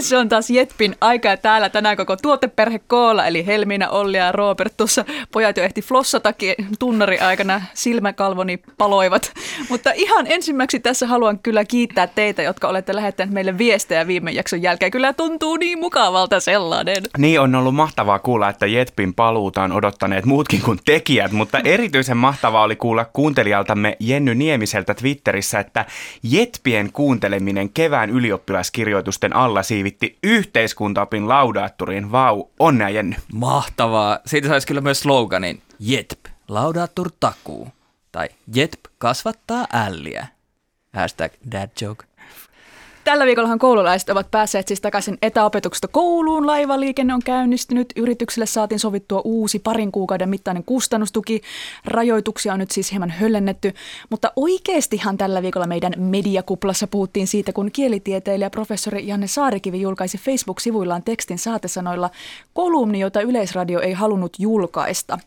Se on taas Jetpin aika ja täällä tänään koko tuoteperhe koolla, eli Helmiina, Olli ja Robert. Tuossa pojat jo ehti flossatakin tunnari aikana, silmäkalvoni paloivat. Mutta ihan ensimmäiseksi tässä haluan kyllä kiittää teitä, jotka olette lähettäneet meille viestejä viime jakson jälkeen. Kyllä tuntuu niin mukavalta sellainen. Niin on ollut mahtavaa kuulla, että Jetpin paluuta on odottaneet muutkin kuin tekijät, mutta erityisen mahtavaa oli kuulla kuuntelijaltamme Jenny Niemiseltä Twitterissä, että Jetpien kuunteleminen kevään ylioppilaskirjoitusten alla siivitti yhteiskuntaopin laudaattoriin. Vau, onnea Jenny. Mahtavaa. Siitä saisi kyllä myös sloganin Jetp, laudaattur takuu. Tai Jetp kasvattaa älliä. Hashtag dad joke. Tällä viikollahan koululaiset ovat päässeet siis takaisin etäopetuksesta kouluun. Laivaliikenne on käynnistynyt. Yrityksille saatiin sovittua uusi parin kuukauden mittainen kustannustuki. Rajoituksia on nyt siis hieman höllennetty. Mutta oikeastihan tällä viikolla meidän mediakuplassa puhuttiin siitä, kun kielitieteilijä professori Janne Saarikivi julkaisi Facebook-sivuillaan tekstin saatesanoilla kolumni, jota Yleisradio ei halunnut julkaista.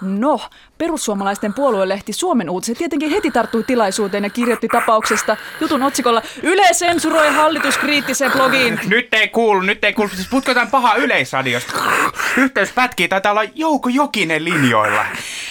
No, perussuomalaisten puoluelehti Suomen uutiset tietenkin heti tarttui tilaisuuteen ja kirjoitti tapauksesta jutun otsikolla Yle sensuroi hallituskriittiseen blogiin. Nyt ei kuulu, nyt ei kuulu. Siis putkotaan paha yleisradiosta. Yhteys pätkii, taitaa olla Jouko Jokinen linjoilla.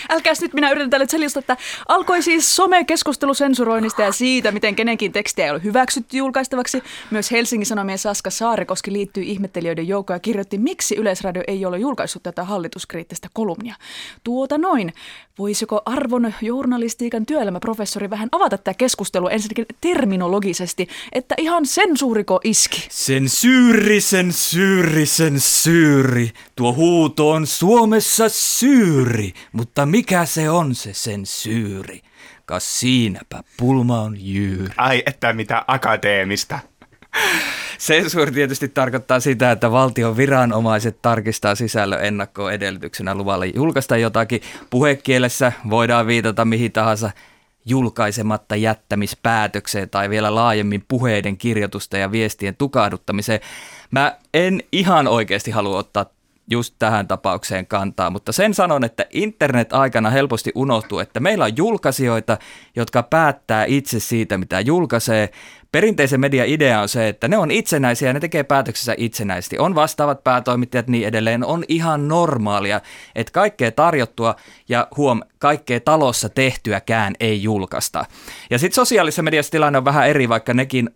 Älkääs nyt minä yritän tälle selittää, että alkoi siis some-keskustelu sensuroinnista ja siitä, miten kenenkin tekstiä ei ole hyväksytty julkaistavaksi. Myös Helsingin Sanomien Saska Saarikoski liittyy ihmettelijöiden joukkoon ja kirjoitti, miksi Yleisradio ei ole julkaissut tätä hallituskriittistä kolumnia. Tuota noin. Voisiko arvon journalistiikan työelämäprofessori vähän avata tätä keskustelua ensinnäkin terminologisesti, että ihan sensuuriko iski? Sensyyri, sensyyri, sensyyri. Tuo huuto on Suomessa syyri, mutta mikä se on se sensyyri? Kas siinäpä pulma on jyyri. Ai, että mitä akateemista. Sensuuri tietysti tarkoittaa sitä, että valtion viranomaiset tarkistaa sisällön ennakkoon edellytyksenä luvalle julkaista jotakin. Puhekielessä voidaan viitata mihin tahansa julkaisematta jättämispäätökseen tai vielä laajemmin puheiden kirjoitusta ja viestien tukahduttamiseen. Mä en ihan oikeasti halua ottaa just tähän tapaukseen kantaa, mutta sen sanon, että internet-aikana helposti unohtuu, että meillä on julkaisijoita, jotka päättää itse siitä, mitä julkaisee. Perinteisen median idea on se, että ne on itsenäisiä ja ne tekee päätöksensä itsenäisesti. On vastaavat päätoimittajat niin edelleen. On ihan normaalia, että kaikkea tarjottua ja huom, kaikkea talossa tehtyäkään ei julkaista. Ja sitten sosiaalisessa mediassa tilanne on vähän eri, vaikka nekin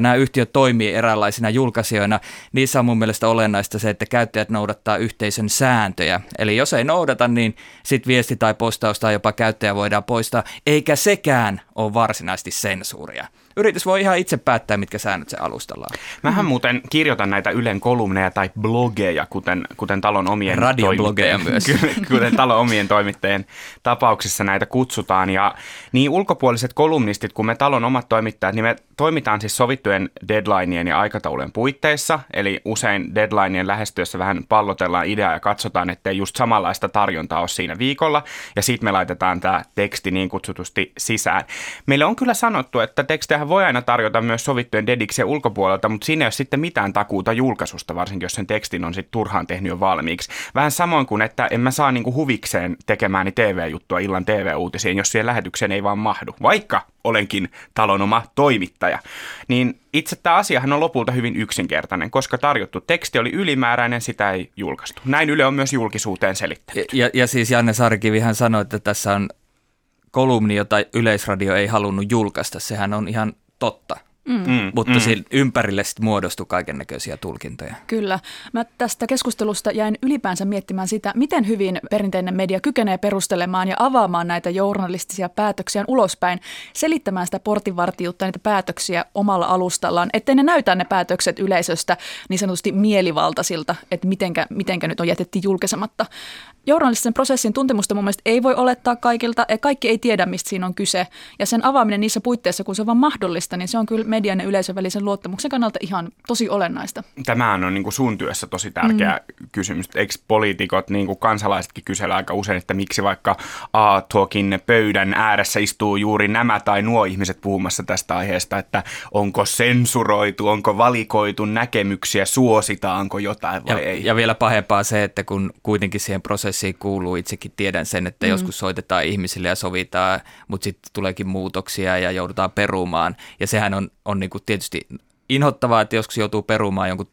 nämä yhtiöt toimii eräänlaisina julkaisijoina, niissä on mun mielestä olennaista se, että käyttäjät noudattaa yhteisön sääntöjä. Eli jos ei noudata, niin sitten viesti tai postaus tai jopa käyttäjä voidaan poistaa, eikä sekään ole varsinaisesti sensuuria. Yritys voi ihan itse päättää, mitkä säännöt se alustalla on. Mähän muuten kirjoitan näitä Ylen kolumneja tai blogeja, kuten, kuten talon omien Radioblogeja toimittajien- myös. kuten talon omien toimittajien tapauksissa näitä kutsutaan. Ja niin ulkopuoliset kolumnistit kuin me talon omat toimittajat, niin me toimitaan siis sovittujen deadlineien ja aikataulujen puitteissa. Eli usein deadlineien lähestyessä vähän pallotellaan ideaa ja katsotaan, ettei just samanlaista tarjontaa ole siinä viikolla. Ja sitten me laitetaan tämä teksti niin kutsutusti sisään. Meille on kyllä sanottu, että tekstejä voi aina tarjota myös sovittujen dediksien ulkopuolelta, mutta siinä ei ole sitten mitään takuuta julkaisusta, varsinkin jos sen tekstin on sitten turhaan tehnyt jo valmiiksi. Vähän samoin kuin, että en mä saa niinku huvikseen tekemääni TV-juttua illan TV-uutisiin, jos siihen lähetykseen ei vaan mahdu, vaikka olenkin talon oma toimittaja. Niin itse tämä asiahan on lopulta hyvin yksinkertainen, koska tarjottu teksti oli ylimääräinen, sitä ei julkaistu. Näin Yle on myös julkisuuteen selittänyt. Ja, ja siis Janne Saarikivihän sanoi, että tässä on kolumni, jota Yleisradio ei halunnut julkaista. Sehän on ihan totta. Mm, Mutta mm. siinä ympärille sitten muodostui kaiken näköisiä tulkintoja. Kyllä. Mä tästä keskustelusta jäin ylipäänsä miettimään sitä, miten hyvin perinteinen media kykenee perustelemaan ja avaamaan näitä journalistisia päätöksiä ulospäin, selittämään sitä portinvartijuutta, niitä päätöksiä omalla alustallaan, ettei ne näytä ne päätökset yleisöstä niin sanotusti mielivaltaisilta, että mitenkä, mitenkä nyt on jätetty julkaisematta. Journalistisen prosessin tuntemusta mun mielestä ei voi olettaa kaikilta, ja kaikki ei tiedä, mistä siinä on kyse. Ja sen avaaminen niissä puitteissa, kun se on vaan mahdollista, niin se on kyllä median ja yleisön välisen luottamuksen kannalta ihan tosi olennaista. Tämähän on niin kuin sun työssä tosi tärkeä mm. kysymys. Eikö poliitikot, niin kuin kansalaisetkin kysellä aika usein, että miksi vaikka A-talkin pöydän ääressä istuu juuri nämä tai nuo ihmiset puhumassa tästä aiheesta, että onko sensuroitu, onko valikoitu näkemyksiä, suositaanko jotain vai ja, ei. Ja vielä pahempaa se, että kun kuitenkin siihen prosessiin kuuluu, itsekin tiedän sen, että mm. joskus soitetaan ihmisille ja sovitaan, mutta sitten tuleekin muutoksia ja joudutaan perumaan. Ja sehän on, on niin kuin tietysti inhottavaa, että joskus joutuu perumaan jonkun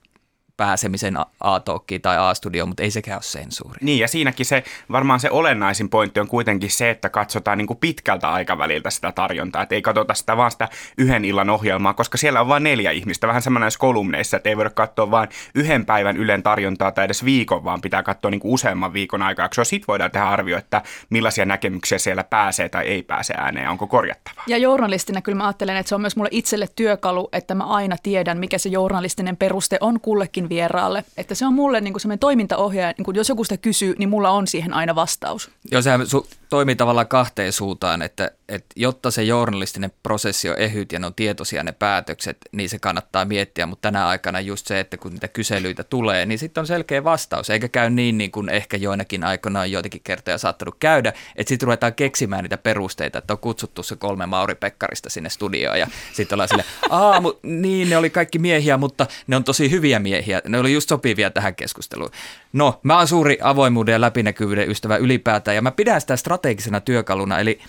pääsemisen a tai A-studioon, mutta ei sekään ole sensuuri. Niin, ja siinäkin se, varmaan se olennaisin pointti on kuitenkin se, että katsotaan niin kuin pitkältä aikaväliltä sitä tarjontaa, että ei katsota sitä vaan sitä yhden illan ohjelmaa, koska siellä on vain neljä ihmistä, vähän semmoinen kolumneissa, että ei voida katsoa vain yhden päivän Ylen tarjontaa tai edes viikon, vaan pitää katsoa niin kuin useamman viikon aikaa, sitten voidaan tehdä arvio, että millaisia näkemyksiä siellä pääsee tai ei pääse ääneen, onko korjattavaa. Ja journalistina kyllä mä ajattelen, että se on myös mulle itselle työkalu, että mä aina tiedän, mikä se journalistinen peruste on kullekin vieraalle. Että se on mulle niin semmoinen toimintaohjaaja, niin jos joku sitä kysyy, niin mulla on siihen aina vastaus. Joo, sehän su- toimii tavallaan kahteen suuntaan, että, että jotta se journalistinen prosessi on ehyt ja ne on tietoisia ne päätökset, niin se kannattaa miettiä, mutta tänä aikana just se, että kun niitä kyselyitä tulee, niin sitten on selkeä vastaus, eikä käy niin, niin kuin ehkä joinakin aikoina on joitakin kertoja saattanut käydä, että sitten ruvetaan keksimään niitä perusteita, että on kutsuttu se kolme Mauri Pekkarista sinne studioon ja sitten ollaan sille, aa, mu- niin ne oli kaikki miehiä, mutta ne on tosi hyviä miehiä, ne oli just sopivia tähän keskusteluun. No, mä oon suuri avoimuuden ja läpinäkyvyyden ystävä ylipäätään ja mä pidän sitä strategisena työkaluna, eli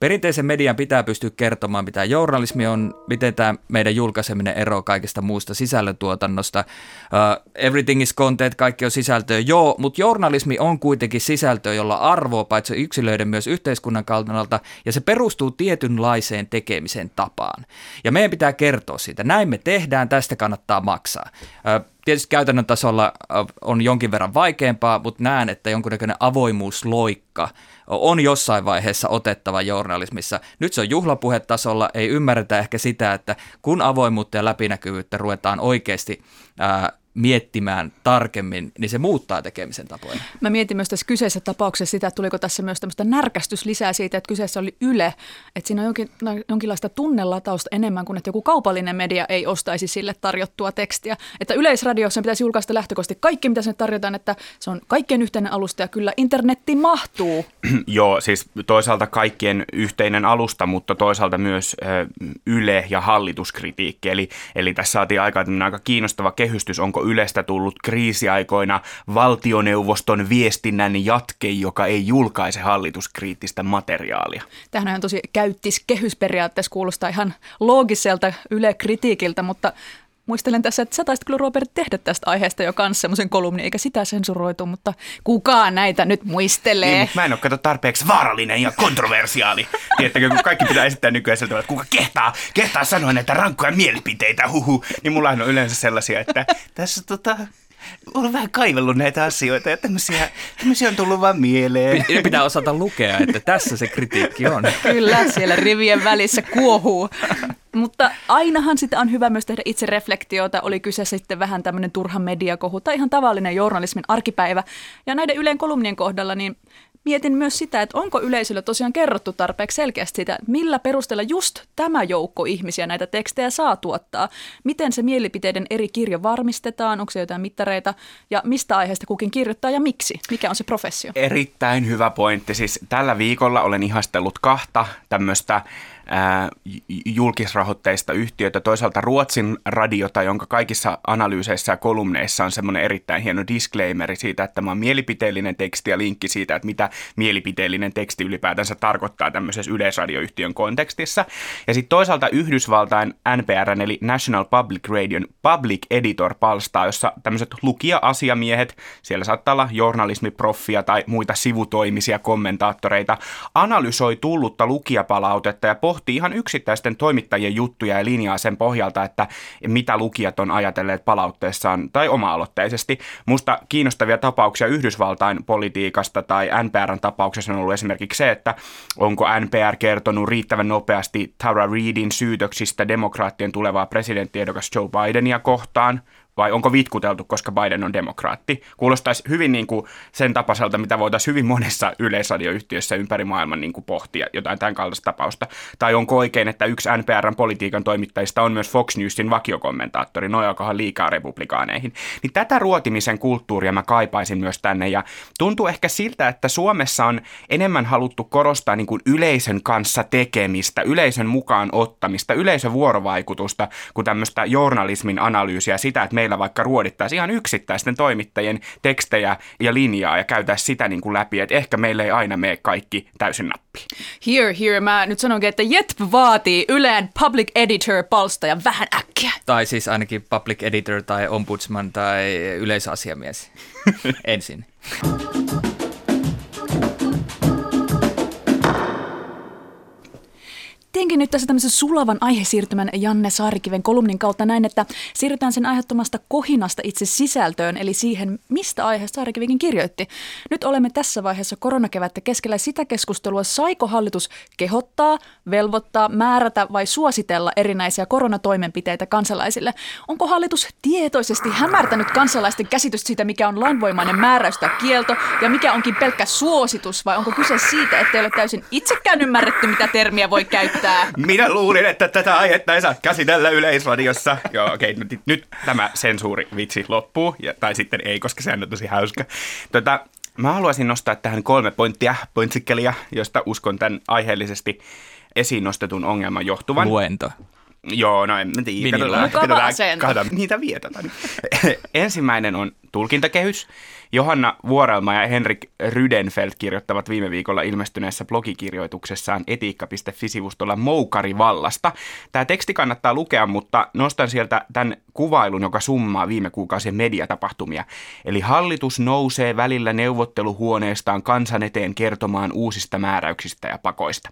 perinteisen median pitää pystyä kertomaan, mitä journalismi on, miten tämä meidän julkaiseminen eroaa kaikesta muusta sisällöntuotannosta. Uh, everything is content, kaikki on sisältöä, joo, mutta journalismi on kuitenkin sisältöä, jolla arvoa paitsi yksilöiden myös yhteiskunnan kannalta, ja se perustuu tietynlaiseen tekemisen tapaan. Ja meidän pitää kertoa siitä, näin me tehdään, tästä kannattaa maksaa. Uh, tietysti käytännön tasolla on jonkin verran vaikeampaa, mutta näen, että jonkunnäköinen avoimuusloikka on jossain vaiheessa otettava journalismissa. Nyt se on juhlapuhetasolla, ei ymmärretä ehkä sitä, että kun avoimuutta ja läpinäkyvyyttä ruvetaan oikeasti ää, miettimään tarkemmin, niin se muuttaa tekemisen tapoja. Mä mietin myös tässä kyseisessä tapauksessa sitä, että tuliko tässä myös tämmöistä närkästys lisää siitä, että kyseessä oli Yle, että siinä on jonkin, jonkinlaista tunnelatausta enemmän kuin, että joku kaupallinen media ei ostaisi sille tarjottua tekstiä. Että yleisradiossa pitäisi julkaista lähtökohtaisesti kaikki, mitä sinne tarjotaan, että se on kaikkien yhteinen alusta ja kyllä internetti mahtuu. Joo, siis toisaalta kaikkien yhteinen alusta, mutta toisaalta myös Yle ja hallituskritiikki. Eli, eli tässä saatiin aika, aika kiinnostava kehystys, onko Ylestä tullut kriisiaikoina valtioneuvoston viestinnän jatke, joka ei julkaise hallituskriittistä materiaalia. Tähän on tosi käyttis kehysperiaatteessa kuulostaa ihan loogiselta Yle-kritiikiltä, mutta Muistelen tässä, että sä taisit kyllä Robert tehdä tästä aiheesta jo kanssa semmoisen kolumnin, eikä sitä sensuroitu, mutta kukaan näitä nyt muistelee. Niin, mutta mä en ole kato tarpeeksi vaarallinen ja kontroversiaali. Tiedättekö, kun kaikki pitää esittää nykyään sieltä, että kuka kehtaa, kehtaa sanoa näitä rankkoja mielipiteitä, huhu, niin mulla on yleensä sellaisia, että tässä tota, olen vähän kaivellut näitä asioita ja tämmöisiä, tämmöisiä on tullut vaan mieleen. Pitää osata lukea, että tässä se kritiikki on. Kyllä, siellä rivien välissä kuohuu. Mutta ainahan sitä on hyvä myös tehdä itse reflektiota, oli kyse sitten vähän tämmöinen turha mediakohu tai ihan tavallinen journalismin arkipäivä. Ja näiden Ylen kolumnien kohdalla, niin mietin myös sitä, että onko yleisölle tosiaan kerrottu tarpeeksi selkeästi sitä, millä perusteella just tämä joukko ihmisiä näitä tekstejä saa tuottaa. Miten se mielipiteiden eri kirjo varmistetaan, onko se jotain mittareita ja mistä aiheesta kukin kirjoittaa ja miksi? Mikä on se professio? Erittäin hyvä pointti. Siis tällä viikolla olen ihastellut kahta tämmöistä julkisrahoitteista yhtiötä, toisaalta Ruotsin radiota, jonka kaikissa analyyseissä ja kolumneissa on semmoinen erittäin hieno disclaimeri siitä, että tämä on mielipiteellinen teksti ja linkki siitä, että mitä mielipiteellinen teksti ylipäätänsä tarkoittaa tämmöisessä yleisradioyhtiön kontekstissa. Ja sitten toisaalta Yhdysvaltain NPR, eli National Public Radion Public Editor-palstaa, jossa tämmöiset lukija-asiamiehet, siellä saattaa olla journalismiproffia tai muita sivutoimisia kommentaattoreita, analysoi tullutta lukijapalautetta ja pohtii pohtii ihan yksittäisten toimittajien juttuja ja linjaa sen pohjalta, että mitä lukijat on ajatelleet palautteessaan tai oma-aloitteisesti. Musta kiinnostavia tapauksia Yhdysvaltain politiikasta tai NPRn tapauksessa on ollut esimerkiksi se, että onko NPR kertonut riittävän nopeasti Tara Reidin syytöksistä demokraattien tulevaa presidenttiehdokas Joe Bidenia kohtaan, vai onko vitkuteltu, koska Biden on demokraatti. Kuulostaisi hyvin niin kuin sen tapaiselta, mitä voitaisiin hyvin monessa yleisradioyhtiössä ympäri maailman niin kuin pohtia jotain tämän kaltaista tapausta. Tai onko oikein, että yksi NPRn politiikan toimittajista on myös Fox Newsin vakiokommentaattori, nojaakohan liikaa republikaaneihin. Niin tätä ruotimisen kulttuuria mä kaipaisin myös tänne ja tuntuu ehkä siltä, että Suomessa on enemmän haluttu korostaa niin kuin yleisön kanssa tekemistä, yleisön mukaan ottamista, yleisön vuorovaikutusta, kuin tämmöistä journalismin analyysiä, sitä, että meillä vaikka ruodittaisiin ihan yksittäisten toimittajien tekstejä ja linjaa ja käytäisiin sitä niin kuin läpi, että ehkä meille ei aina mene kaikki täysin nappi. Here, here. Mä nyt sanonkin, että JETP vaatii Yleen public editor palsta ja vähän äkkiä. Tai siis ainakin public editor tai ombudsman tai yleisasiamies ensin. Teenkin nyt tässä tämmöisen sulavan aihesiirtymän Janne Saarikiven kolumnin kautta näin, että siirrytään sen aiheuttamasta kohinasta itse sisältöön, eli siihen, mistä aiheesta Saarikivikin kirjoitti. Nyt olemme tässä vaiheessa koronakevättä keskellä sitä keskustelua, saiko hallitus kehottaa, velvoittaa, määrätä vai suositella erinäisiä koronatoimenpiteitä kansalaisille. Onko hallitus tietoisesti hämärtänyt kansalaisten käsitystä siitä, mikä on lainvoimainen määräys tai kielto, ja mikä onkin pelkkä suositus, vai onko kyse siitä, että ei ole täysin itsekään ymmärretty, mitä termiä voi käyttää? Minä luulin, että tätä aihetta ei saa käsitellä yleisradiossa. Joo, okei, okay, nyt, nyt tämä sensuurivitsi loppuu, ja, tai sitten ei, koska se on tosi hauska. Tota, mä haluaisin nostaa tähän kolme pointtia, pointsikkelia, josta uskon tämän aiheellisesti esiin nostetun ongelman johtuvan. Luento. Joo, no en tiedä. Katsotaan, katsotaan, katsotaan, niitä vietetään. Ensimmäinen on tulkintakehys. Johanna Vuorelma ja Henrik Rydenfeld kirjoittavat viime viikolla ilmestyneessä blogikirjoituksessaan etiikka.fi-sivustolla Moukarivallasta. Tämä teksti kannattaa lukea, mutta nostan sieltä tämän kuvailun, joka summaa viime kuukausien mediatapahtumia. Eli hallitus nousee välillä neuvotteluhuoneestaan kansan eteen kertomaan uusista määräyksistä ja pakoista.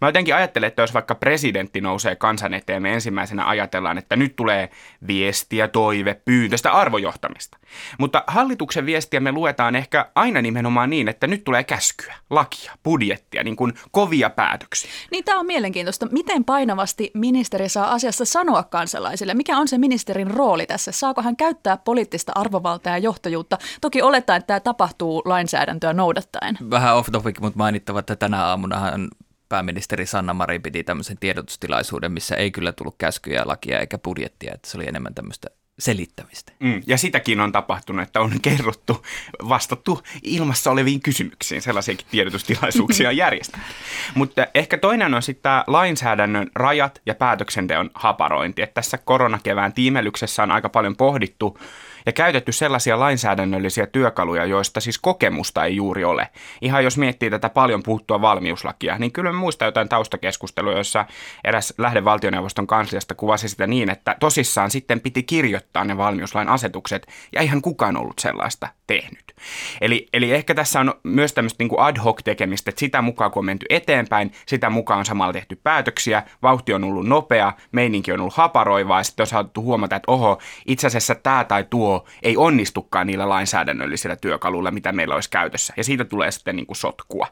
Mä jotenkin ajattelen, että jos vaikka presidentti nousee kansan eteen, me ensimmäisenä ajatellaan, että nyt tulee viestiä, toive, pyyntöstä, arvojohtamista. Mutta hallituksen viestiä me luetaan ehkä aina nimenomaan niin, että nyt tulee käskyä, lakia, budjettia, niin kuin kovia päätöksiä. Niin tämä on mielenkiintoista. Miten painavasti ministeri saa asiassa sanoa kansalaisille? Mikä on se ministerin rooli tässä? Saako hän käyttää poliittista arvovaltaa ja johtajuutta? Toki olettaen, että tämä tapahtuu lainsäädäntöä noudattaen. Vähän off topic, mutta mainittava, että tänä aamunahan pääministeri Sanna Marin piti tämmöisen tiedotustilaisuuden, missä ei kyllä tullut käskyjä, lakia eikä budjettia, että se oli enemmän tämmöistä selittämistä. Mm, ja sitäkin on tapahtunut, että on kerrottu, vastattu ilmassa oleviin kysymyksiin. Sellaisiakin tiedotustilaisuuksia on järjestetty. Mutta ehkä toinen on sitten tämä lainsäädännön rajat ja päätöksenteon haparointi. Että tässä koronakevään tiimelyksessä on aika paljon pohdittu ja käytetty sellaisia lainsäädännöllisiä työkaluja, joista siis kokemusta ei juuri ole. Ihan jos miettii tätä paljon puuttua valmiuslakia, niin kyllä muista jotain taustakeskustelua, jossa eräs lähde valtioneuvoston kansliasta kuvasi sitä niin, että tosissaan sitten piti kirjoittaa ne valmiuslain asetukset, ja eihän kukaan ollut sellaista tehnyt. Eli, eli ehkä tässä on myös tämmöistä niin ad hoc tekemistä, että sitä mukaan kun on menty eteenpäin, sitä mukaan on samalla tehty päätöksiä, vauhti on ollut nopea, meininki on ollut haparoivaa, ja sitten on saatu huomata, että oho, itse asiassa tämä tai tuo ei onnistukaan niillä lainsäädännöllisillä työkaluilla, mitä meillä olisi käytössä, ja siitä tulee sitten niin kuin sotkua.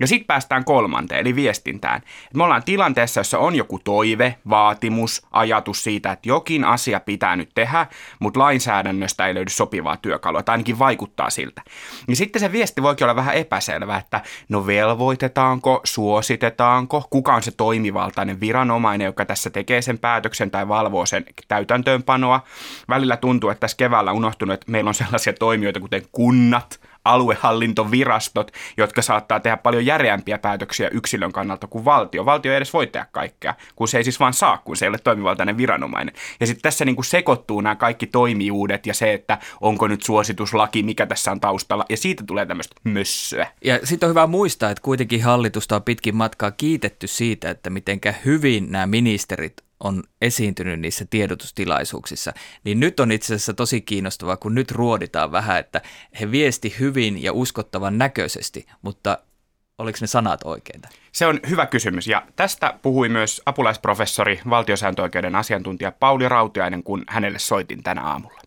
Ja sitten päästään kolmanteen, eli viestintään. Me ollaan tilanteessa, jossa on joku toive, vaatimus, ajatus siitä, että jokin asia pitää nyt tehdä, mutta lainsäädännöstä ei löydy sopivaa työkalua, tai ainakin vaikuttaa siltä. Ja sitten se viesti voikin olla vähän epäselvä, että no velvoitetaanko, suositetaanko, kuka on se toimivaltainen viranomainen, joka tässä tekee sen päätöksen tai valvoo sen täytäntöönpanoa. Välillä tuntuu, että tässä keväällä unohtunut, että meillä on sellaisia toimijoita kuten kunnat, aluehallintovirastot, jotka saattaa tehdä paljon järeämpiä päätöksiä yksilön kannalta kuin valtio. Valtio ei edes voi tehdä kaikkea, kun se ei siis vaan saa, kun se ei ole toimivaltainen viranomainen. Ja sitten tässä niin kuin sekoittuu nämä kaikki toimijuudet ja se, että onko nyt suosituslaki, mikä tässä on taustalla, ja siitä tulee tämmöistä mössöä. Ja sitten on hyvä muistaa, että kuitenkin hallitusta on pitkin matkaa kiitetty siitä, että mitenkä hyvin nämä ministerit on esiintynyt niissä tiedotustilaisuuksissa, niin nyt on itse asiassa tosi kiinnostavaa, kun nyt ruoditaan vähän, että he viesti hyvin ja uskottavan näköisesti, mutta oliko ne sanat oikeita? Se on hyvä kysymys ja tästä puhui myös apulaisprofessori, valtiosääntöoikeuden asiantuntija Pauli Rautiainen, kun hänelle soitin tänä aamulla.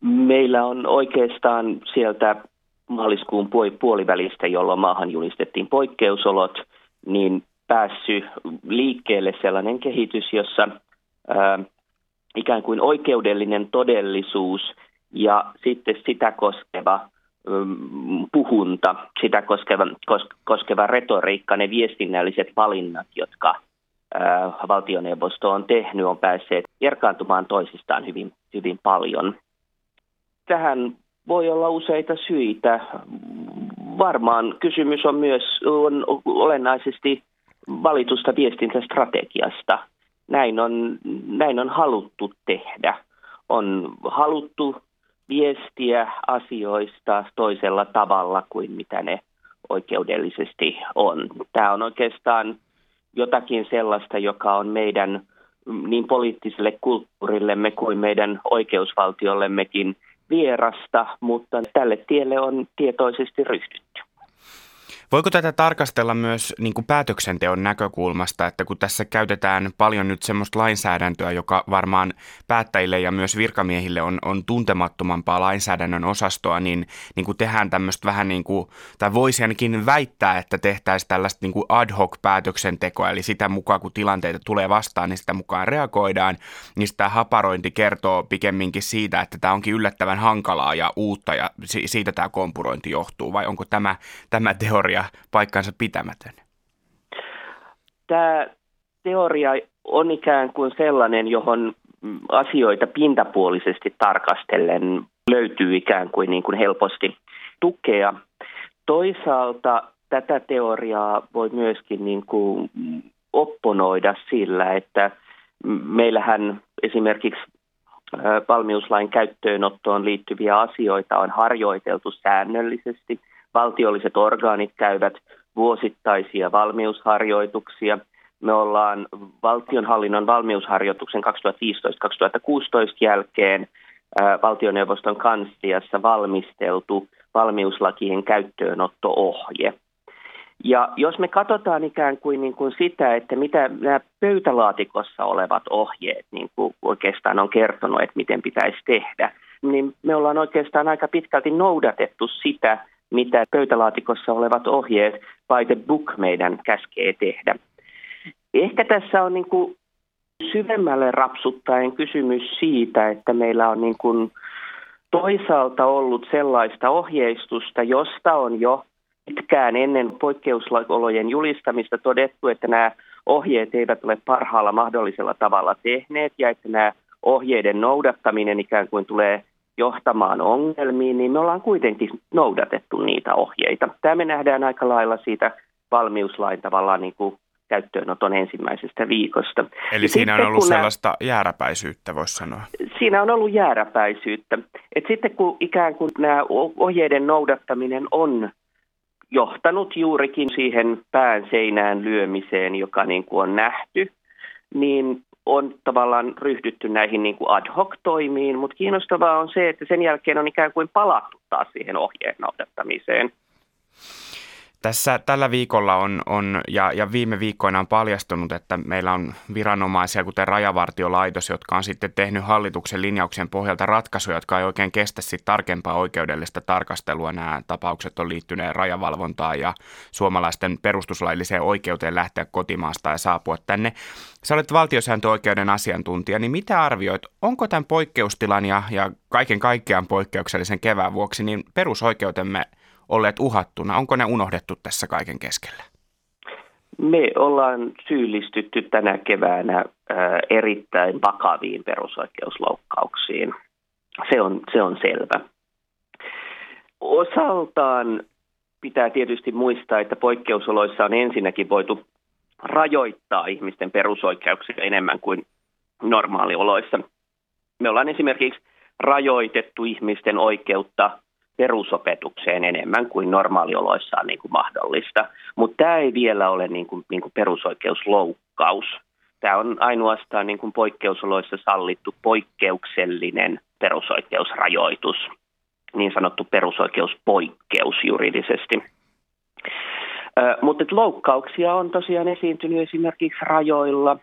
Meillä on oikeastaan sieltä maaliskuun puolivälistä, jolloin maahan julistettiin poikkeusolot, niin päässyt liikkeelle sellainen kehitys, jossa ää, ikään kuin oikeudellinen todellisuus ja sitten sitä koskeva puhunta, sitä koskeva, koskeva retoriikka, ne viestinnälliset valinnat, jotka valtioneuvosto on tehnyt, on päässeet erkaantumaan toisistaan hyvin, hyvin paljon. Tähän voi olla useita syitä. Varmaan kysymys on myös on olennaisesti valitusta viestintästrategiasta. Näin on, näin on haluttu tehdä. On haluttu viestiä asioista toisella tavalla kuin mitä ne oikeudellisesti on. Tämä on oikeastaan jotakin sellaista, joka on meidän niin poliittiselle kulttuurillemme kuin meidän oikeusvaltiollemmekin vierasta, mutta tälle tielle on tietoisesti ryhdytty. Voiko tätä tarkastella myös niin kuin päätöksenteon näkökulmasta, että kun tässä käytetään paljon nyt semmoista lainsäädäntöä, joka varmaan päättäjille ja myös virkamiehille on, on tuntemattomampaa lainsäädännön osastoa, niin, niin kuin tehdään tämmöistä vähän niin kuin, tai voisi ainakin väittää, että tehtäisiin tällaista niin kuin ad hoc päätöksentekoa, eli sitä mukaan kun tilanteita tulee vastaan, niin sitä mukaan reagoidaan, niin sitä haparointi kertoo pikemminkin siitä, että tämä onkin yllättävän hankalaa ja uutta ja siitä tämä kompurointi johtuu, vai onko tämä, tämä teoria paikkansa pitämätön? Tämä teoria on ikään kuin sellainen, johon asioita pintapuolisesti tarkastellen löytyy ikään kuin, niin kuin helposti tukea. Toisaalta tätä teoriaa voi myöskin niin kuin opponoida sillä, että meillähän esimerkiksi valmiuslain käyttöönottoon liittyviä asioita on harjoiteltu säännöllisesti – valtiolliset orgaanit käyvät vuosittaisia valmiusharjoituksia. Me ollaan valtionhallinnon valmiusharjoituksen 2015-2016 jälkeen valtioneuvoston kansliassa valmisteltu valmiuslakien käyttöönotto-ohje. Ja jos me katsotaan ikään kuin, niin kuin sitä, että mitä nämä pöytälaatikossa olevat ohjeet niin kuin oikeastaan on kertonut, että miten pitäisi tehdä, niin me ollaan oikeastaan aika pitkälti noudatettu sitä, mitä pöytälaatikossa olevat ohjeet by the book meidän käskee tehdä. Ehkä tässä on niin kuin syvemmälle rapsuttaen kysymys siitä, että meillä on niin kuin toisaalta ollut sellaista ohjeistusta, josta on jo pitkään ennen poikkeusolojen julistamista todettu, että nämä ohjeet eivät ole parhaalla mahdollisella tavalla tehneet ja että nämä ohjeiden noudattaminen ikään kuin tulee johtamaan ongelmiin, niin me ollaan kuitenkin noudatettu niitä ohjeita. Tämä me nähdään aika lailla siitä valmiuslain tavallaan niin kuin käyttöönoton ensimmäisestä viikosta. Eli ja siinä on ollut sellaista nämä, jääräpäisyyttä, voisi sanoa. Siinä on ollut jääräpäisyyttä. Et sitten kun ikään kuin nämä ohjeiden noudattaminen on johtanut juurikin siihen pään seinään lyömiseen, joka niin kuin on nähty, niin on tavallaan ryhdytty näihin niin kuin ad hoc toimiin, mutta kiinnostavaa on se, että sen jälkeen on ikään kuin palattu taas siihen ohjeen noudattamiseen. Tässä tällä viikolla on, on ja, ja viime viikkoina on paljastunut, että meillä on viranomaisia, kuten Rajavartiolaitos, jotka on sitten tehnyt hallituksen linjauksen pohjalta ratkaisuja, jotka ei oikein kestä sitten tarkempaa oikeudellista tarkastelua. Nämä tapaukset on liittyneet rajavalvontaan ja suomalaisten perustuslailliseen oikeuteen lähteä kotimaasta ja saapua tänne. Sä olet valtiosääntöoikeuden asiantuntija, niin mitä arvioit, onko tämän poikkeustilan ja, ja kaiken kaikkiaan poikkeuksellisen kevään vuoksi, niin perusoikeutemme – olleet uhattuna? Onko ne unohdettu tässä kaiken keskellä? Me ollaan syyllistytty tänä keväänä erittäin vakaviin perusoikeusloukkauksiin. Se on, se on selvä. Osaltaan pitää tietysti muistaa, että poikkeusoloissa on ensinnäkin voitu rajoittaa ihmisten perusoikeuksia enemmän kuin normaalioloissa. Me ollaan esimerkiksi rajoitettu ihmisten oikeutta perusopetukseen enemmän kuin normaalioloissa on niin kuin mahdollista. Mutta tämä ei vielä ole niin kuin, niin kuin perusoikeusloukkaus. Tämä on ainoastaan niin kuin poikkeusoloissa sallittu poikkeuksellinen perusoikeusrajoitus, niin sanottu perusoikeuspoikkeus juridisesti. Mutta loukkauksia on tosiaan esiintynyt esimerkiksi rajoilla.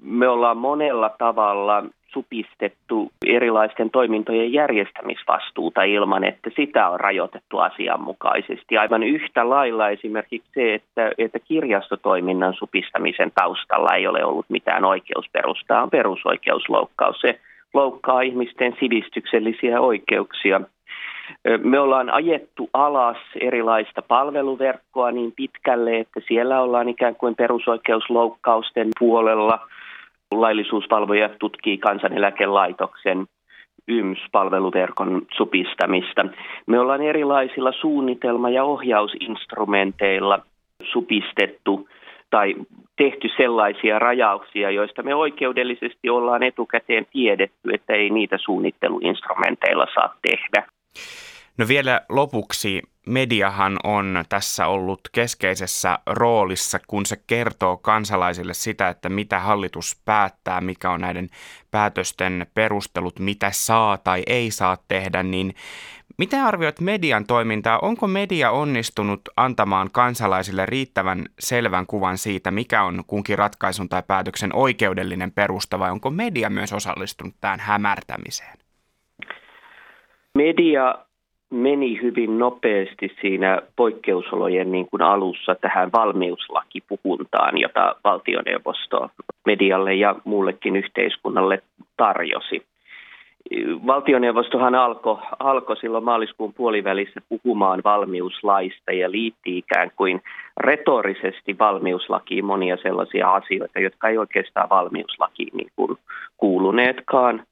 Me ollaan monella tavalla supistettu erilaisten toimintojen järjestämisvastuuta ilman, että sitä on rajoitettu asianmukaisesti. Aivan yhtä lailla esimerkiksi se, että, että kirjastotoiminnan supistamisen taustalla ei ole ollut mitään oikeusperustaa, on perusoikeusloukkaus. Se loukkaa ihmisten sivistyksellisiä oikeuksia. Me ollaan ajettu alas erilaista palveluverkkoa niin pitkälle, että siellä ollaan ikään kuin perusoikeusloukkausten puolella – Laillisuusvalvoja tutkii kansaneläkelaitoksen YMS-palveluverkon supistamista. Me ollaan erilaisilla suunnitelma- ja ohjausinstrumenteilla supistettu tai tehty sellaisia rajauksia, joista me oikeudellisesti ollaan etukäteen tiedetty, että ei niitä suunnitteluinstrumenteilla saa tehdä. No vielä lopuksi, mediahan on tässä ollut keskeisessä roolissa, kun se kertoo kansalaisille sitä, että mitä hallitus päättää, mikä on näiden päätösten perustelut, mitä saa tai ei saa tehdä, niin Miten arvioit median toimintaa? Onko media onnistunut antamaan kansalaisille riittävän selvän kuvan siitä, mikä on kunkin ratkaisun tai päätöksen oikeudellinen perusta, vai onko media myös osallistunut tähän hämärtämiseen? Media meni hyvin nopeasti siinä poikkeusolojen niin kuin alussa tähän valmiuslakipuhuntaan, jota valtioneuvosto medialle ja muullekin yhteiskunnalle tarjosi. Valtioneuvostohan alkoi alko silloin maaliskuun puolivälissä puhumaan valmiuslaista ja liitti ikään kuin retorisesti valmiuslakiin monia sellaisia asioita, jotka ei oikeastaan valmiuslakiin niin kuin kuuluneetkaan.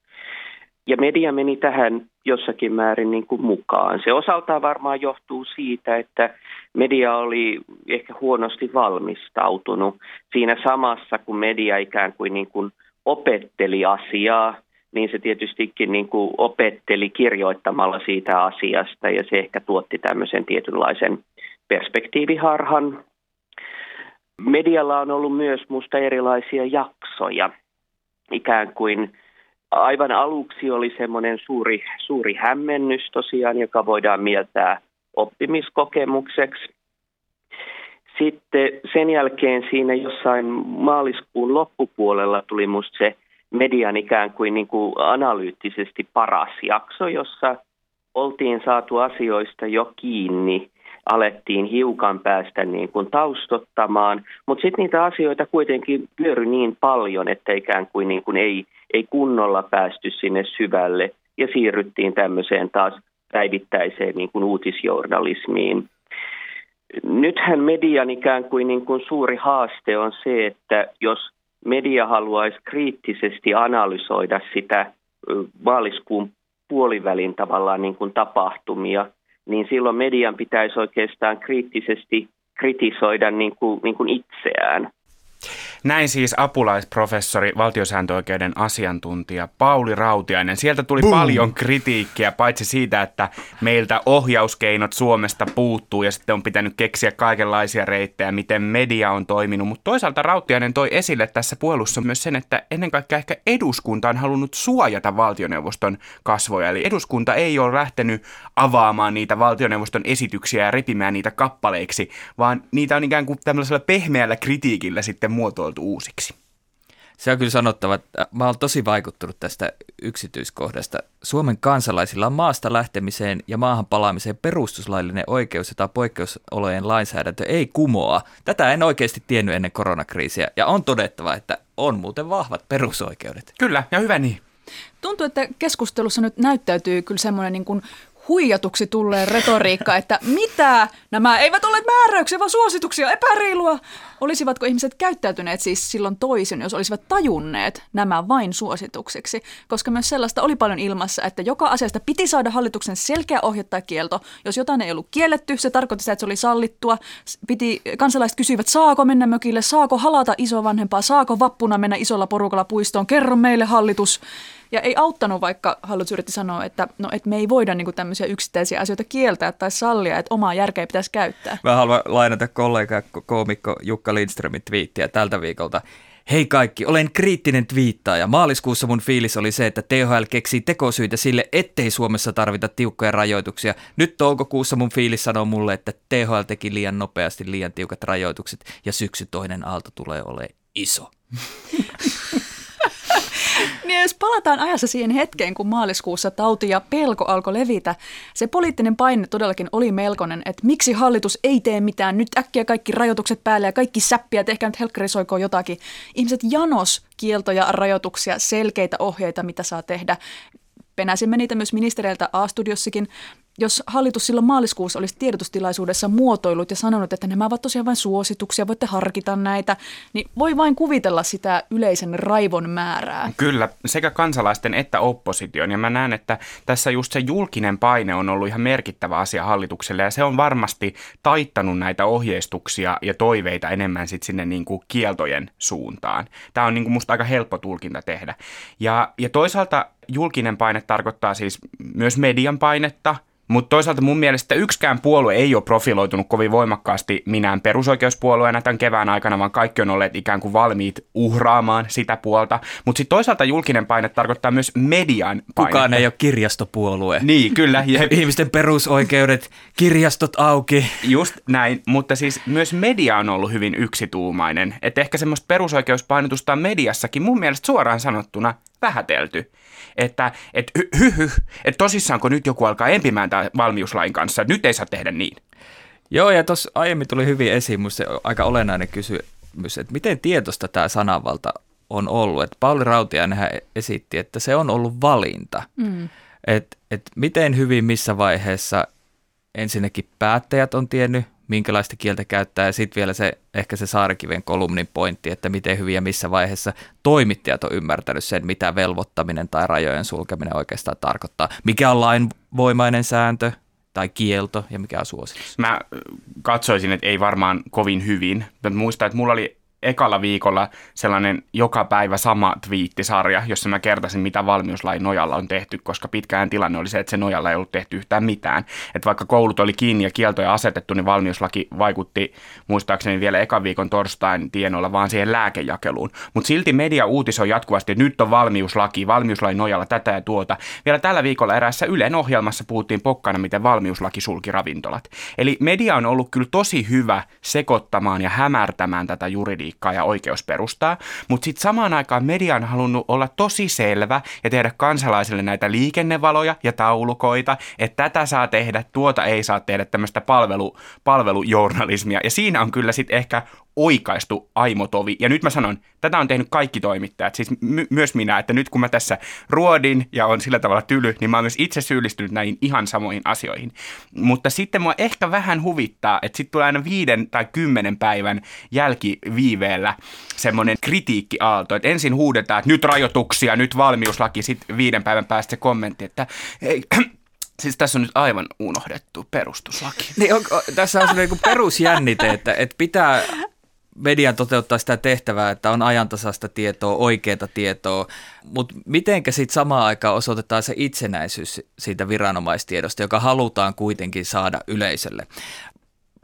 Ja media meni tähän jossakin määrin niin kuin mukaan. Se osaltaan varmaan johtuu siitä, että media oli ehkä huonosti valmistautunut siinä samassa, kun media ikään kuin, niin kuin opetteli asiaa, niin se tietystikin niin kuin opetteli kirjoittamalla siitä asiasta ja se ehkä tuotti tämmöisen tietynlaisen perspektiiviharhan. Medialla on ollut myös musta erilaisia jaksoja, ikään kuin – aivan aluksi oli semmoinen suuri, suuri hämmennys tosiaan, joka voidaan mieltää oppimiskokemukseksi. Sitten sen jälkeen siinä jossain maaliskuun loppupuolella tuli musta se median ikään kuin, niin kuin analyyttisesti paras jakso, jossa oltiin saatu asioista jo kiinni, alettiin hiukan päästä niin kuin taustottamaan, mutta sitten niitä asioita kuitenkin pyöri niin paljon, että ikään kuin, niin kuin ei, ei kunnolla päästy sinne syvälle ja siirryttiin tämmöiseen taas päivittäiseen niin kuin uutisjournalismiin. Nythän median ikään kuin, niin kuin suuri haaste on se, että jos media haluaisi kriittisesti analysoida sitä maaliskuun puolivälin tavallaan niin kuin tapahtumia, niin silloin median pitäisi oikeastaan kriittisesti kritisoida niin kuin, niin kuin itseään. Näin siis apulaisprofessori, valtiosääntöoikeuden asiantuntija Pauli Rautiainen. Sieltä tuli Boom. paljon kritiikkiä, paitsi siitä, että meiltä ohjauskeinot Suomesta puuttuu ja sitten on pitänyt keksiä kaikenlaisia reittejä, miten media on toiminut. Mutta toisaalta Rautiainen toi esille tässä puhelussa myös sen, että ennen kaikkea ehkä eduskunta on halunnut suojata valtioneuvoston kasvoja. Eli eduskunta ei ole lähtenyt avaamaan niitä valtioneuvoston esityksiä ja repimään niitä kappaleiksi, vaan niitä on ikään kuin tämmöisellä pehmeällä kritiikillä sitten muotoiltu uusiksi. Se on kyllä sanottava, että mä oon tosi vaikuttunut tästä yksityiskohdasta. Suomen kansalaisilla on maasta lähtemiseen ja maahan palaamiseen perustuslaillinen oikeus, jota poikkeusolojen lainsäädäntö ei kumoa. Tätä en oikeasti tiennyt ennen koronakriisiä ja on todettava, että on muuten vahvat perusoikeudet. Kyllä, ja hyvä niin. Tuntuu, että keskustelussa nyt näyttäytyy kyllä semmoinen niin kuin huijatuksi tulleen retoriikka, että mitä? Nämä eivät ole määräyksiä, vaan suosituksia, epäreilua. Olisivatko ihmiset käyttäytyneet siis silloin toisin, jos olisivat tajunneet nämä vain suosituksiksi? Koska myös sellaista oli paljon ilmassa, että joka asiasta piti saada hallituksen selkeä ohje tai kielto. Jos jotain ei ollut kielletty, se tarkoitti sitä, että se oli sallittua. Piti, kansalaiset kysyivät, saako mennä mökille, saako halata isovanhempaa, saako vappuna mennä isolla porukalla puistoon, kerro meille hallitus. Ja ei auttanut, vaikka hallitus yritti sanoa, että, no, että me ei voida niin kuin tämmöisiä yksittäisiä asioita kieltää tai sallia, että omaa järkeä pitäisi käyttää. Mä haluan lainata kollega koomikko Jukka Lindströmin twiittiä tältä viikolta. Hei kaikki, olen kriittinen twiittaaja. Maaliskuussa mun fiilis oli se, että THL keksii tekosyitä sille, ettei Suomessa tarvita tiukkoja rajoituksia. Nyt toukokuussa mun fiilis sanoo mulle, että THL teki liian nopeasti liian tiukat rajoitukset ja syksy toinen aalto tulee olemaan iso. Niin jos palataan ajassa siihen hetkeen, kun maaliskuussa tauti ja pelko alkoi levitä, se poliittinen paine todellakin oli melkoinen, että miksi hallitus ei tee mitään, nyt äkkiä kaikki rajoitukset päälle ja kaikki säppiä, tehkää nyt helkkarisoikoon jotakin. Ihmiset janos kieltoja, rajoituksia, selkeitä ohjeita, mitä saa tehdä. Penäsimme niitä myös ministereiltä A-studiossakin jos hallitus silloin maaliskuussa olisi tiedotustilaisuudessa muotoillut ja sanonut, että nämä ovat tosiaan vain suosituksia, voitte harkita näitä, niin voi vain kuvitella sitä yleisen raivon määrää. Kyllä, sekä kansalaisten että opposition. Ja mä näen, että tässä just se julkinen paine on ollut ihan merkittävä asia hallitukselle ja se on varmasti taittanut näitä ohjeistuksia ja toiveita enemmän sitten sinne niin kuin kieltojen suuntaan. Tämä on niin kuin musta aika helppo tulkinta tehdä. Ja, ja toisaalta julkinen paine tarkoittaa siis myös median painetta – mutta toisaalta mun mielestä yksikään puolue ei ole profiloitunut kovin voimakkaasti minään perusoikeuspuolueena tämän kevään aikana, vaan kaikki on olleet ikään kuin valmiit uhraamaan sitä puolta. Mutta sitten toisaalta julkinen paine tarkoittaa myös median paine. Kukaan ei ole kirjastopuolue. Niin, kyllä. Ihmisten perusoikeudet, kirjastot auki. Just näin, mutta siis myös media on ollut hyvin yksituumainen. Että ehkä semmoista perusoikeuspainotusta on mediassakin mun mielestä suoraan sanottuna vähätelty että et, hy, hy, että tosissaanko nyt joku alkaa empimään tämän valmiuslain kanssa, että nyt ei saa tehdä niin. Joo, ja tuossa aiemmin tuli hyvin esiin minusta aika olennainen kysymys, että miten tietoista tämä sananvalta on ollut. Että Pauli Rautiainenhän esitti, että se on ollut valinta. Mm. Että et miten hyvin missä vaiheessa ensinnäkin päättäjät on tiennyt, minkälaista kieltä käyttää ja sitten vielä se ehkä se Saarikiven kolumnin pointti, että miten hyvin ja missä vaiheessa toimittajat on ymmärtänyt sen, mitä velvoittaminen tai rajojen sulkeminen oikeastaan tarkoittaa. Mikä on lainvoimainen sääntö tai kielto ja mikä on suositus? Mä katsoisin, että ei varmaan kovin hyvin. Mä muistan, että mulla oli ekalla viikolla sellainen joka päivä sama twiittisarja, jossa mä kertasin, mitä valmiuslain nojalla on tehty, koska pitkään tilanne oli se, että se nojalla ei ollut tehty yhtään mitään. Että vaikka koulut oli kiinni ja kieltoja asetettu, niin valmiuslaki vaikutti muistaakseni vielä ekan viikon torstain tienoilla vaan siihen lääkejakeluun. Mutta silti media uutisoi jatkuvasti, että nyt on valmiuslaki, valmiuslain nojalla tätä ja tuota. Vielä tällä viikolla eräässä Ylen ohjelmassa puhuttiin pokkana, miten valmiuslaki sulki ravintolat. Eli media on ollut kyllä tosi hyvä sekoittamaan ja hämärtämään tätä juridiikkaa politiikkaa ja oikeusperustaa, mutta sitten samaan aikaan media on halunnut olla tosi selvä ja tehdä kansalaisille näitä liikennevaloja ja taulukoita, että tätä saa tehdä, tuota ei saa tehdä, tämmöistä palvelu, palvelujournalismia. Ja siinä on kyllä sitten ehkä oikaistu aimotovi. Ja nyt mä sanon, tätä on tehnyt kaikki toimittajat, siis my- myös minä, että nyt kun mä tässä ruodin ja on sillä tavalla tyly, niin mä oon myös itse syyllistynyt näihin ihan samoihin asioihin. Mutta sitten mua ehkä vähän huvittaa, että sitten tulee aina viiden tai kymmenen päivän jälkiviiveellä semmoinen kritiikkiaalto, että ensin huudetaan, että nyt rajoituksia, nyt valmiuslaki, sitten viiden päivän päästä se kommentti, että ei, Siis tässä on nyt aivan unohdettu perustuslaki. Niin on, tässä on sellainen perusjännite, että, että pitää median toteuttaa sitä tehtävää, että on ajantasasta tietoa, oikeaa tietoa, mutta mitenkä sitten samaan aikaan osoitetaan se itsenäisyys siitä viranomaistiedosta, joka halutaan kuitenkin saada yleisölle.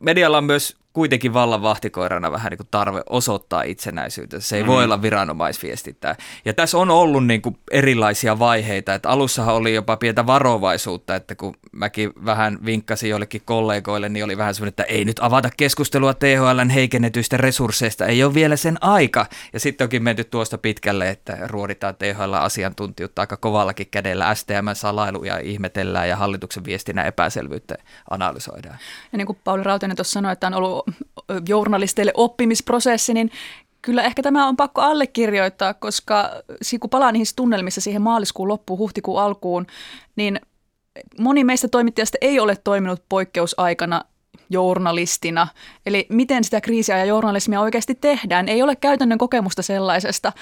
Medialla on myös kuitenkin vallan vahtikoirana vähän niin kuin tarve osoittaa itsenäisyyttä. Se ei mm. voi olla viranomaisviestintää. Ja tässä on ollut niin kuin erilaisia vaiheita. Että alussahan oli jopa pientä varovaisuutta, että kun mäkin vähän vinkkasin joillekin kollegoille, niin oli vähän semmoinen, että ei nyt avata keskustelua THLn heikennetyistä resursseista, ei ole vielä sen aika. Ja sitten onkin menty tuosta pitkälle, että ruoditaan THL asiantuntijuutta aika kovallakin kädellä. STM-salailuja ihmetellään ja hallituksen viestinnän epäselvyyttä analysoidaan. Ja niin kuin Pauli Rautinen tuossa sanoi, että on ollut journalisteille oppimisprosessi, niin kyllä ehkä tämä on pakko allekirjoittaa, koska kun palaa niihin tunnelmissa siihen maaliskuun loppuun, huhtikuun alkuun, niin moni meistä toimittajista ei ole toiminut poikkeusaikana journalistina. Eli miten sitä kriisiä ja journalismia oikeasti tehdään. Ei ole käytännön kokemusta sellaisesta.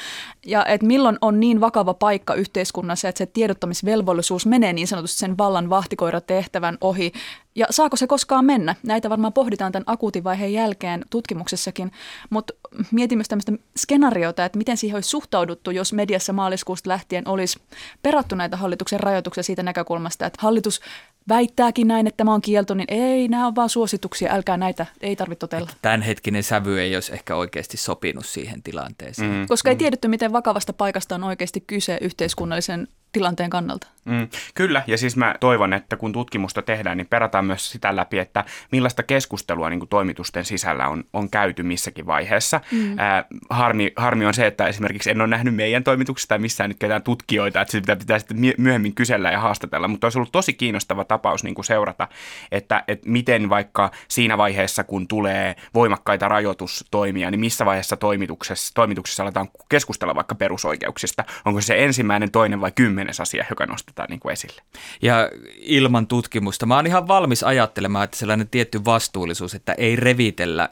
Ja että milloin on niin vakava paikka yhteiskunnassa, että se tiedottamisvelvollisuus menee niin sanotusti sen vallan vahtikoiratehtävän ohi. Ja saako se koskaan mennä? Näitä varmaan pohditaan tämän akuutin vaiheen jälkeen tutkimuksessakin, mutta mietin myös tämmöistä skenaariota, että miten siihen olisi suhtauduttu, jos mediassa maaliskuusta lähtien olisi perattu näitä hallituksen rajoituksia siitä näkökulmasta, että hallitus väittääkin näin, että tämä on kielto, niin ei, nämä on vaan suosituksia, älkää näitä, ei tarvitse totella. Tämänhetkinen sävy ei olisi ehkä oikeasti sopinut siihen tilanteeseen. Mm. Koska ei tiedetty, miten vakavasta paikasta on oikeasti kyse yhteiskunnallisen tilanteen kannalta. Mm, kyllä, ja siis mä toivon, että kun tutkimusta tehdään, niin perataan myös sitä läpi, että millaista keskustelua niin kuin toimitusten sisällä on, on käyty missäkin vaiheessa. Mm. Ää, harmi, harmi on se, että esimerkiksi en ole nähnyt meidän toimituksesta tai missään nyt ketään tutkijoita, että sitä pitää sitten myöhemmin kysellä ja haastatella, mutta olisi ollut tosi kiinnostava tapaus niin kuin seurata, että, että miten vaikka siinä vaiheessa, kun tulee voimakkaita rajoitustoimia, niin missä vaiheessa toimituksessa, toimituksessa aletaan keskustella vaikka perusoikeuksista. Onko se ensimmäinen, toinen vai kymmenes asia, joka nostetaan niin kuin esille? Ja ilman tutkimusta mä oon ihan valmis ajattelemaan, että sellainen tietty vastuullisuus, että ei revitellä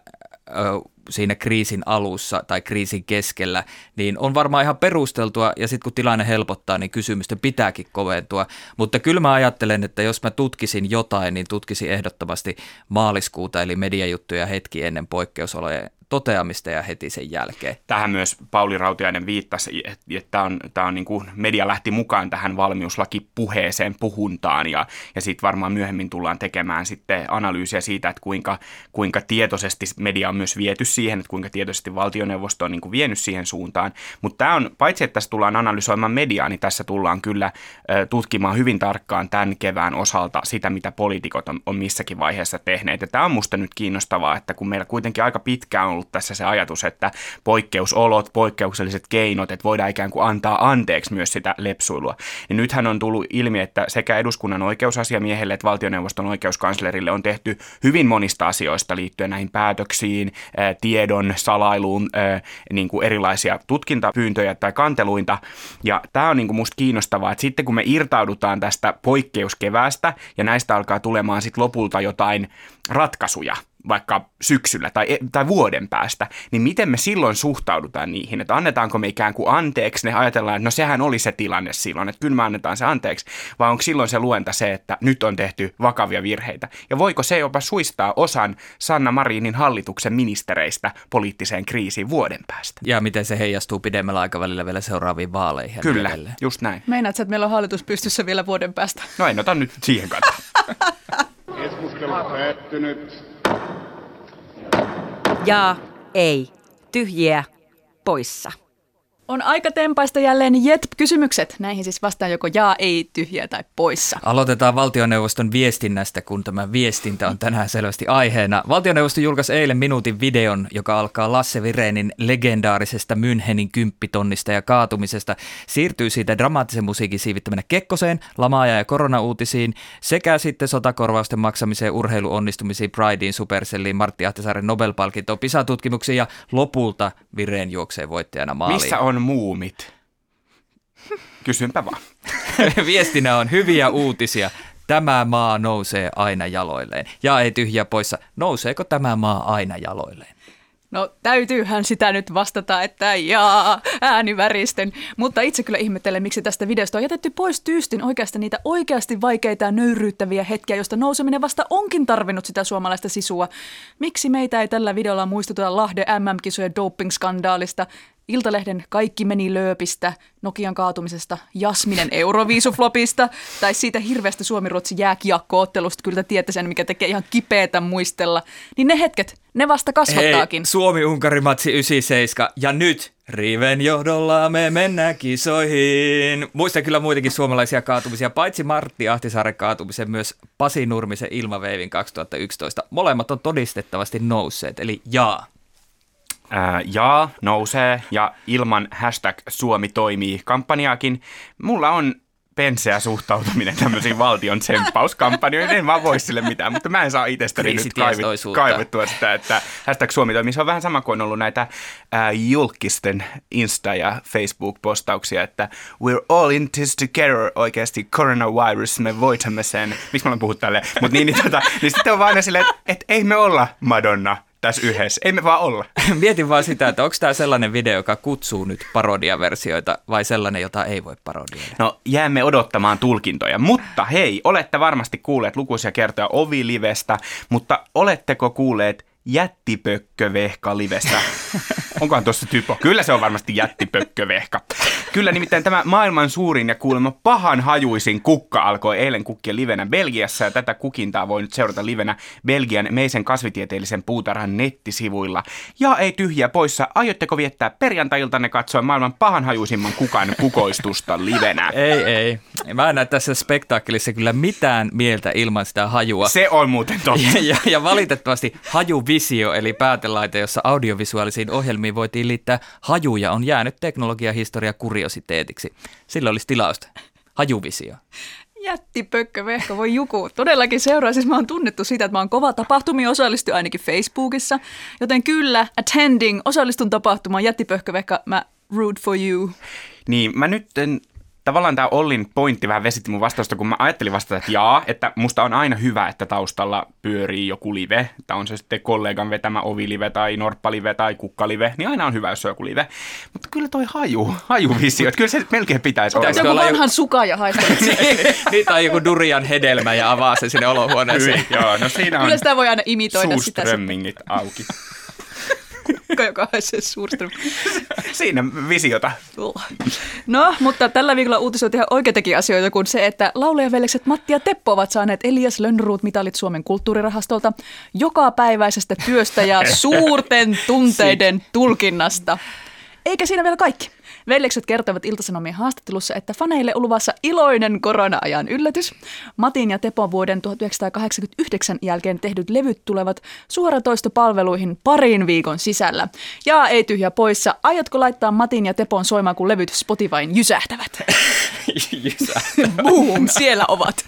siinä kriisin alussa tai kriisin keskellä, niin on varmaan ihan perusteltua ja sitten kun tilanne helpottaa, niin kysymysten pitääkin koventua. Mutta kyllä mä ajattelen, että jos mä tutkisin jotain, niin tutkisin ehdottomasti maaliskuuta eli mediajuttuja hetki ennen poikkeusolojen toteamista ja heti sen jälkeen. Tähän myös Pauli Rautiainen viittasi, että, että on, tämä on niin kuin media lähti mukaan tähän valmiuslakipuheeseen, puhuntaan ja, ja sitten varmaan myöhemmin tullaan tekemään sitten analyysiä siitä, että kuinka, kuinka tietoisesti media on myös viety siihen, että kuinka tietoisesti valtioneuvosto on niin kuin vienyt siihen suuntaan. Mutta tämä on, paitsi että tässä tullaan analysoimaan mediaa, niin tässä tullaan kyllä tutkimaan hyvin tarkkaan tämän kevään osalta sitä, mitä poliitikot on, on missäkin vaiheessa tehneet. Ja tämä on musta nyt kiinnostavaa, että kun meillä kuitenkin aika pitkään on ollut tässä se ajatus, että poikkeusolot, poikkeukselliset keinot, että voidaan ikään kuin antaa anteeksi myös sitä lepsuilua. Niin nythän on tullut ilmi, että sekä eduskunnan oikeusasiamiehelle että valtioneuvoston oikeuskanslerille on tehty hyvin monista asioista liittyen näihin päätöksiin, tiedon salailuun, niin kuin erilaisia tutkintapyyntöjä tai kanteluita. Ja tämä on niin kuin musta kiinnostavaa, että sitten kun me irtaudutaan tästä poikkeuskeväästä ja näistä alkaa tulemaan sitten lopulta jotain ratkaisuja, vaikka syksyllä tai, e, tai vuoden päästä, niin miten me silloin suhtaudutaan niihin, että annetaanko me ikään kuin anteeksi, ne ajatellaan, että no sehän oli se tilanne silloin, että kyllä me annetaan se anteeksi, vai onko silloin se luenta se, että nyt on tehty vakavia virheitä, ja voiko se jopa suistaa osan Sanna Marinin hallituksen ministereistä poliittiseen kriisiin vuoden päästä? Ja miten se heijastuu pidemmällä aikavälillä vielä seuraaviin vaaleihin? Kyllä, edelleen. just näin. Meinaatko, että meillä on hallitus pystyssä vielä vuoden päästä? No en ota nyt siihen kantaa. Keskustelu päättynyt. Ja ei. Tyhjiä poissa. On aika tempaista jälleen JET-kysymykset. Näihin siis vastaan joko jaa, ei, tyhjää tai poissa. Aloitetaan valtioneuvoston viestinnästä, kun tämä viestintä on tänään selvästi aiheena. Valtioneuvosto julkaisi eilen minuutin videon, joka alkaa Lasse Virenin legendaarisesta Münchenin kymppitonnista ja kaatumisesta. Siirtyy siitä dramaattisen musiikin siivittämänä Kekkoseen, lamaaja ja koronauutisiin sekä sitten sotakorvausten maksamiseen, urheiluonnistumisiin, Prideen, Supercelliin, Martti Ahtisaaren Nobel-palkintoon, PISA-tutkimuksiin ja lopulta Vireen juoksee voittajana maaliin. Missä on muumit? Kysynpä vaan. Viestinä on hyviä uutisia. Tämä maa nousee aina jaloilleen. Ja ei tyhjä poissa. Nouseeko tämä maa aina jaloilleen? No täytyyhän sitä nyt vastata, että jaa, ääniväristen. Mutta itse kyllä ihmettelen, miksi tästä videosta on jätetty pois tyystin oikeasti niitä oikeasti vaikeita ja nöyryyttäviä hetkiä, joista nouseminen vasta onkin tarvinnut sitä suomalaista sisua. Miksi meitä ei tällä videolla muistuteta Lahde MM-kisojen doping-skandaalista, Iltalehden Kaikki meni lööpistä, Nokian kaatumisesta, Jasminen Euroviisuflopista tai siitä hirveästä Suomi-Ruotsi jääkiekkoottelusta, kyllä tiedätte sen, mikä tekee ihan kipeätä muistella. Niin ne hetket, ne vasta kasvattaakin. Hei, Suomi-Unkari-matsi 97 ja nyt Riven johdolla me mennään kisoihin. Muistan kyllä muitakin suomalaisia kaatumisia, paitsi Martti Ahtisaaren kaatumisen, myös Pasi Nurmisen ilmaveivin 2011. Molemmat on todistettavasti nousseet, eli jaa ää, jaa nousee ja ilman hashtag Suomi toimii kampanjaakin. Mulla on penseä suhtautuminen tämmöisiin valtion tsemppauskampanjoihin. En vaan voi sille mitään, mutta mä en saa itsestäni nyt kaivit, kaivettua sitä, että hashtag Suomi toimii. Se on vähän sama kuin on ollut näitä ää, julkisten Insta- ja Facebook-postauksia, että we're all in this together oikeasti coronavirus, me voitamme sen. Miksi mä olen puhut tälleen? Mutta niin, niin, tota, niin sitten on vaan silleen, että, että ei me olla Madonna tässä yhdessä. Ei me vaan olla. Mietin vaan sitä, että onko tämä sellainen video, joka kutsuu nyt parodiaversioita vai sellainen, jota ei voi parodioida? No jäämme odottamaan tulkintoja, mutta hei, olette varmasti kuulleet lukuisia kertoja Ovi-livestä, mutta oletteko kuulleet jättipökkövehka livestä? Onkohan tuossa typo? Kyllä se on varmasti jättipökkövehka. Kyllä nimittäin tämä maailman suurin ja kuulemma pahan hajuisin kukka alkoi eilen kukkia livenä Belgiassa ja tätä kukintaa voi nyt seurata livenä Belgian meisen kasvitieteellisen puutarhan nettisivuilla. Ja ei tyhjiä poissa, aiotteko viettää perjantailtanne katsoa maailman pahan hajuisimman kukan kukoistusta livenä? Ei, ei. Mä en näe tässä spektaakkelissa kyllä mitään mieltä ilman sitä hajua. Se on muuten totta. Ja, ja, ja valitettavasti hajuvisio, eli päätelaite, jossa audiovisuaalisiin ohjelmiin voitiin liittää hajuja, on jäänyt teknologiahistoria kuriositeetiksi. Sillä olisi tilausta. Hajuvisio. Jättipökkö vehko, voi juku. Todellakin seuraa, siis mä oon tunnettu siitä, että mä oon kova tapahtumia osallistu ainakin Facebookissa. Joten kyllä, attending, osallistun tapahtumaan, jättipökkö vehka, mä root for you. Niin, mä nyt en, tavallaan tämä Ollin pointti vähän vesitti mun vastausta, kun mä ajattelin vastata, että jaa, että musta on aina hyvä, että taustalla pyörii joku live, että on se sitten kollegan vetämä ovilive tai norppalive tai kukkalive, niin aina on hyvä, jos on joku live. Mutta kyllä toi haju, hajuvisio, että kyllä se melkein pitäisi olla. Joku vanhan joku- suka ja haista. Niitä on joku durian hedelmä ja avaa se sinne olohuoneeseen. Kyllä, joo, no siinä on Kyllä sitä voi aina imitoida sitä. suuströmmingit auki. Joka, joka haisee suurström. Siinä visiota. No, mutta tällä viikolla uutisoitiin ihan oikeitakin asioita kuin se, että laulajaveljekset Matti ja Teppo ovat saaneet Elias Lönnruut-mitalit Suomen kulttuurirahastolta jokapäiväisestä työstä ja suurten tunteiden tulkinnasta. Eikä siinä vielä kaikki. Veljekset kertoivat Iltasanomien haastattelussa, että faneille on luvassa iloinen korona-ajan yllätys. Matin ja Tepon vuoden 1989 jälkeen tehdyt levyt tulevat suoratoistopalveluihin parin viikon sisällä. Ja ei tyhjä poissa, aiotko laittaa Matin ja Tepon soimaan, kun levyt Spotifyn jysähtävät? Jysä. Boom, siellä ovat.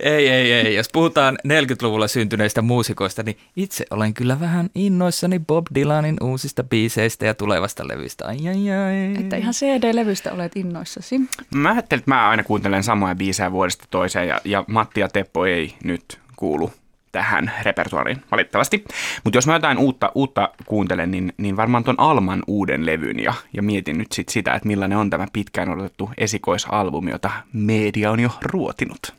Ei, ei, ei. Jos puhutaan 40-luvulla syntyneistä muusikoista, niin itse olen kyllä vähän innoissani Bob Dylanin uusista biiseistä ja tulevasta levystä. Ai, ai, ai. Että ihan CD-levystä olet innoissasi. Mä ajattelin, että mä aina kuuntelen samoja biisejä vuodesta toiseen ja, ja Matti ja Teppo ei nyt kuulu tähän repertuariin valitettavasti. Mutta jos mä jotain uutta, uutta kuuntelen, niin, niin varmaan ton Alman uuden levyn ja, ja mietin nyt sit sitä, että millainen on tämä pitkään odotettu esikoisalbumi, jota media on jo ruotinut.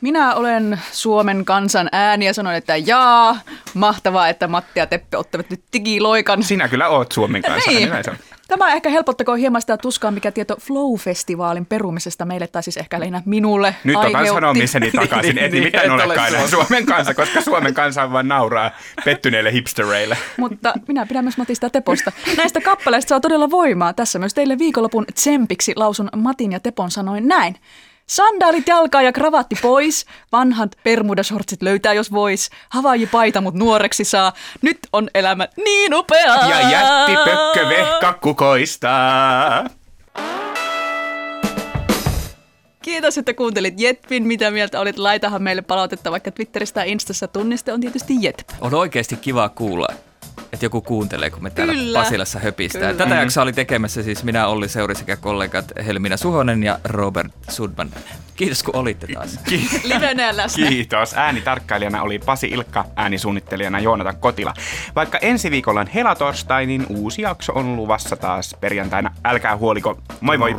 Minä olen Suomen kansan ääni ja sanon, että jaa, mahtavaa, että Matti ja Teppe ottavat nyt digiloikan. Sinä kyllä oot Suomen kanssa. Niin. näin se on. Tämä ehkä helpottakoon hieman sitä tuskaa, mikä tieto Flow-festivaalin perumisesta meille, tai siis ehkä lähinnä minulle Nyt otan aiheutti. sanomiseni takaisin, Niin, et niin, et ole olekaan Suomi. Suomen kanssa, koska Suomen kansa vaan nauraa pettyneille hipstereille. Mutta minä pidän myös Matista Teposta. Näistä kappaleista saa todella voimaa. Tässä myös teille viikonlopun tsempiksi lausun Matin ja Tepon sanoin näin. Sandaalit jalkaa ja kravatti pois. Vanhat permudashortsit löytää jos vois. Havaiji paita mut nuoreksi saa. Nyt on elämä niin upeaa. Ja jätti pökkö vehka kukoistaa. Kiitos, että kuuntelit Jetpin. Mitä mieltä olit? Laitahan meille palautetta vaikka Twitteristä ja Instassa. Tunniste on tietysti Jetp. On oikeasti kiva kuulla, että joku kuuntelee, kun me täällä Kyllä. Pasilassa höpistää. Kyllä. Tätä jaksoa oli tekemässä siis minä, Olli Seuri sekä kollegat Helmina Suhonen ja Robert Sudman. Kiitos kun olitte taas. Livenä läsnä. Kiitos. Äänitarkkailijana oli Pasi Ilkka, äänisuunnittelijana Joonatan Kotila. Vaikka ensi viikolla on helatorstai, niin uusi jakso on luvassa taas perjantaina. Älkää huoliko. Moi moi!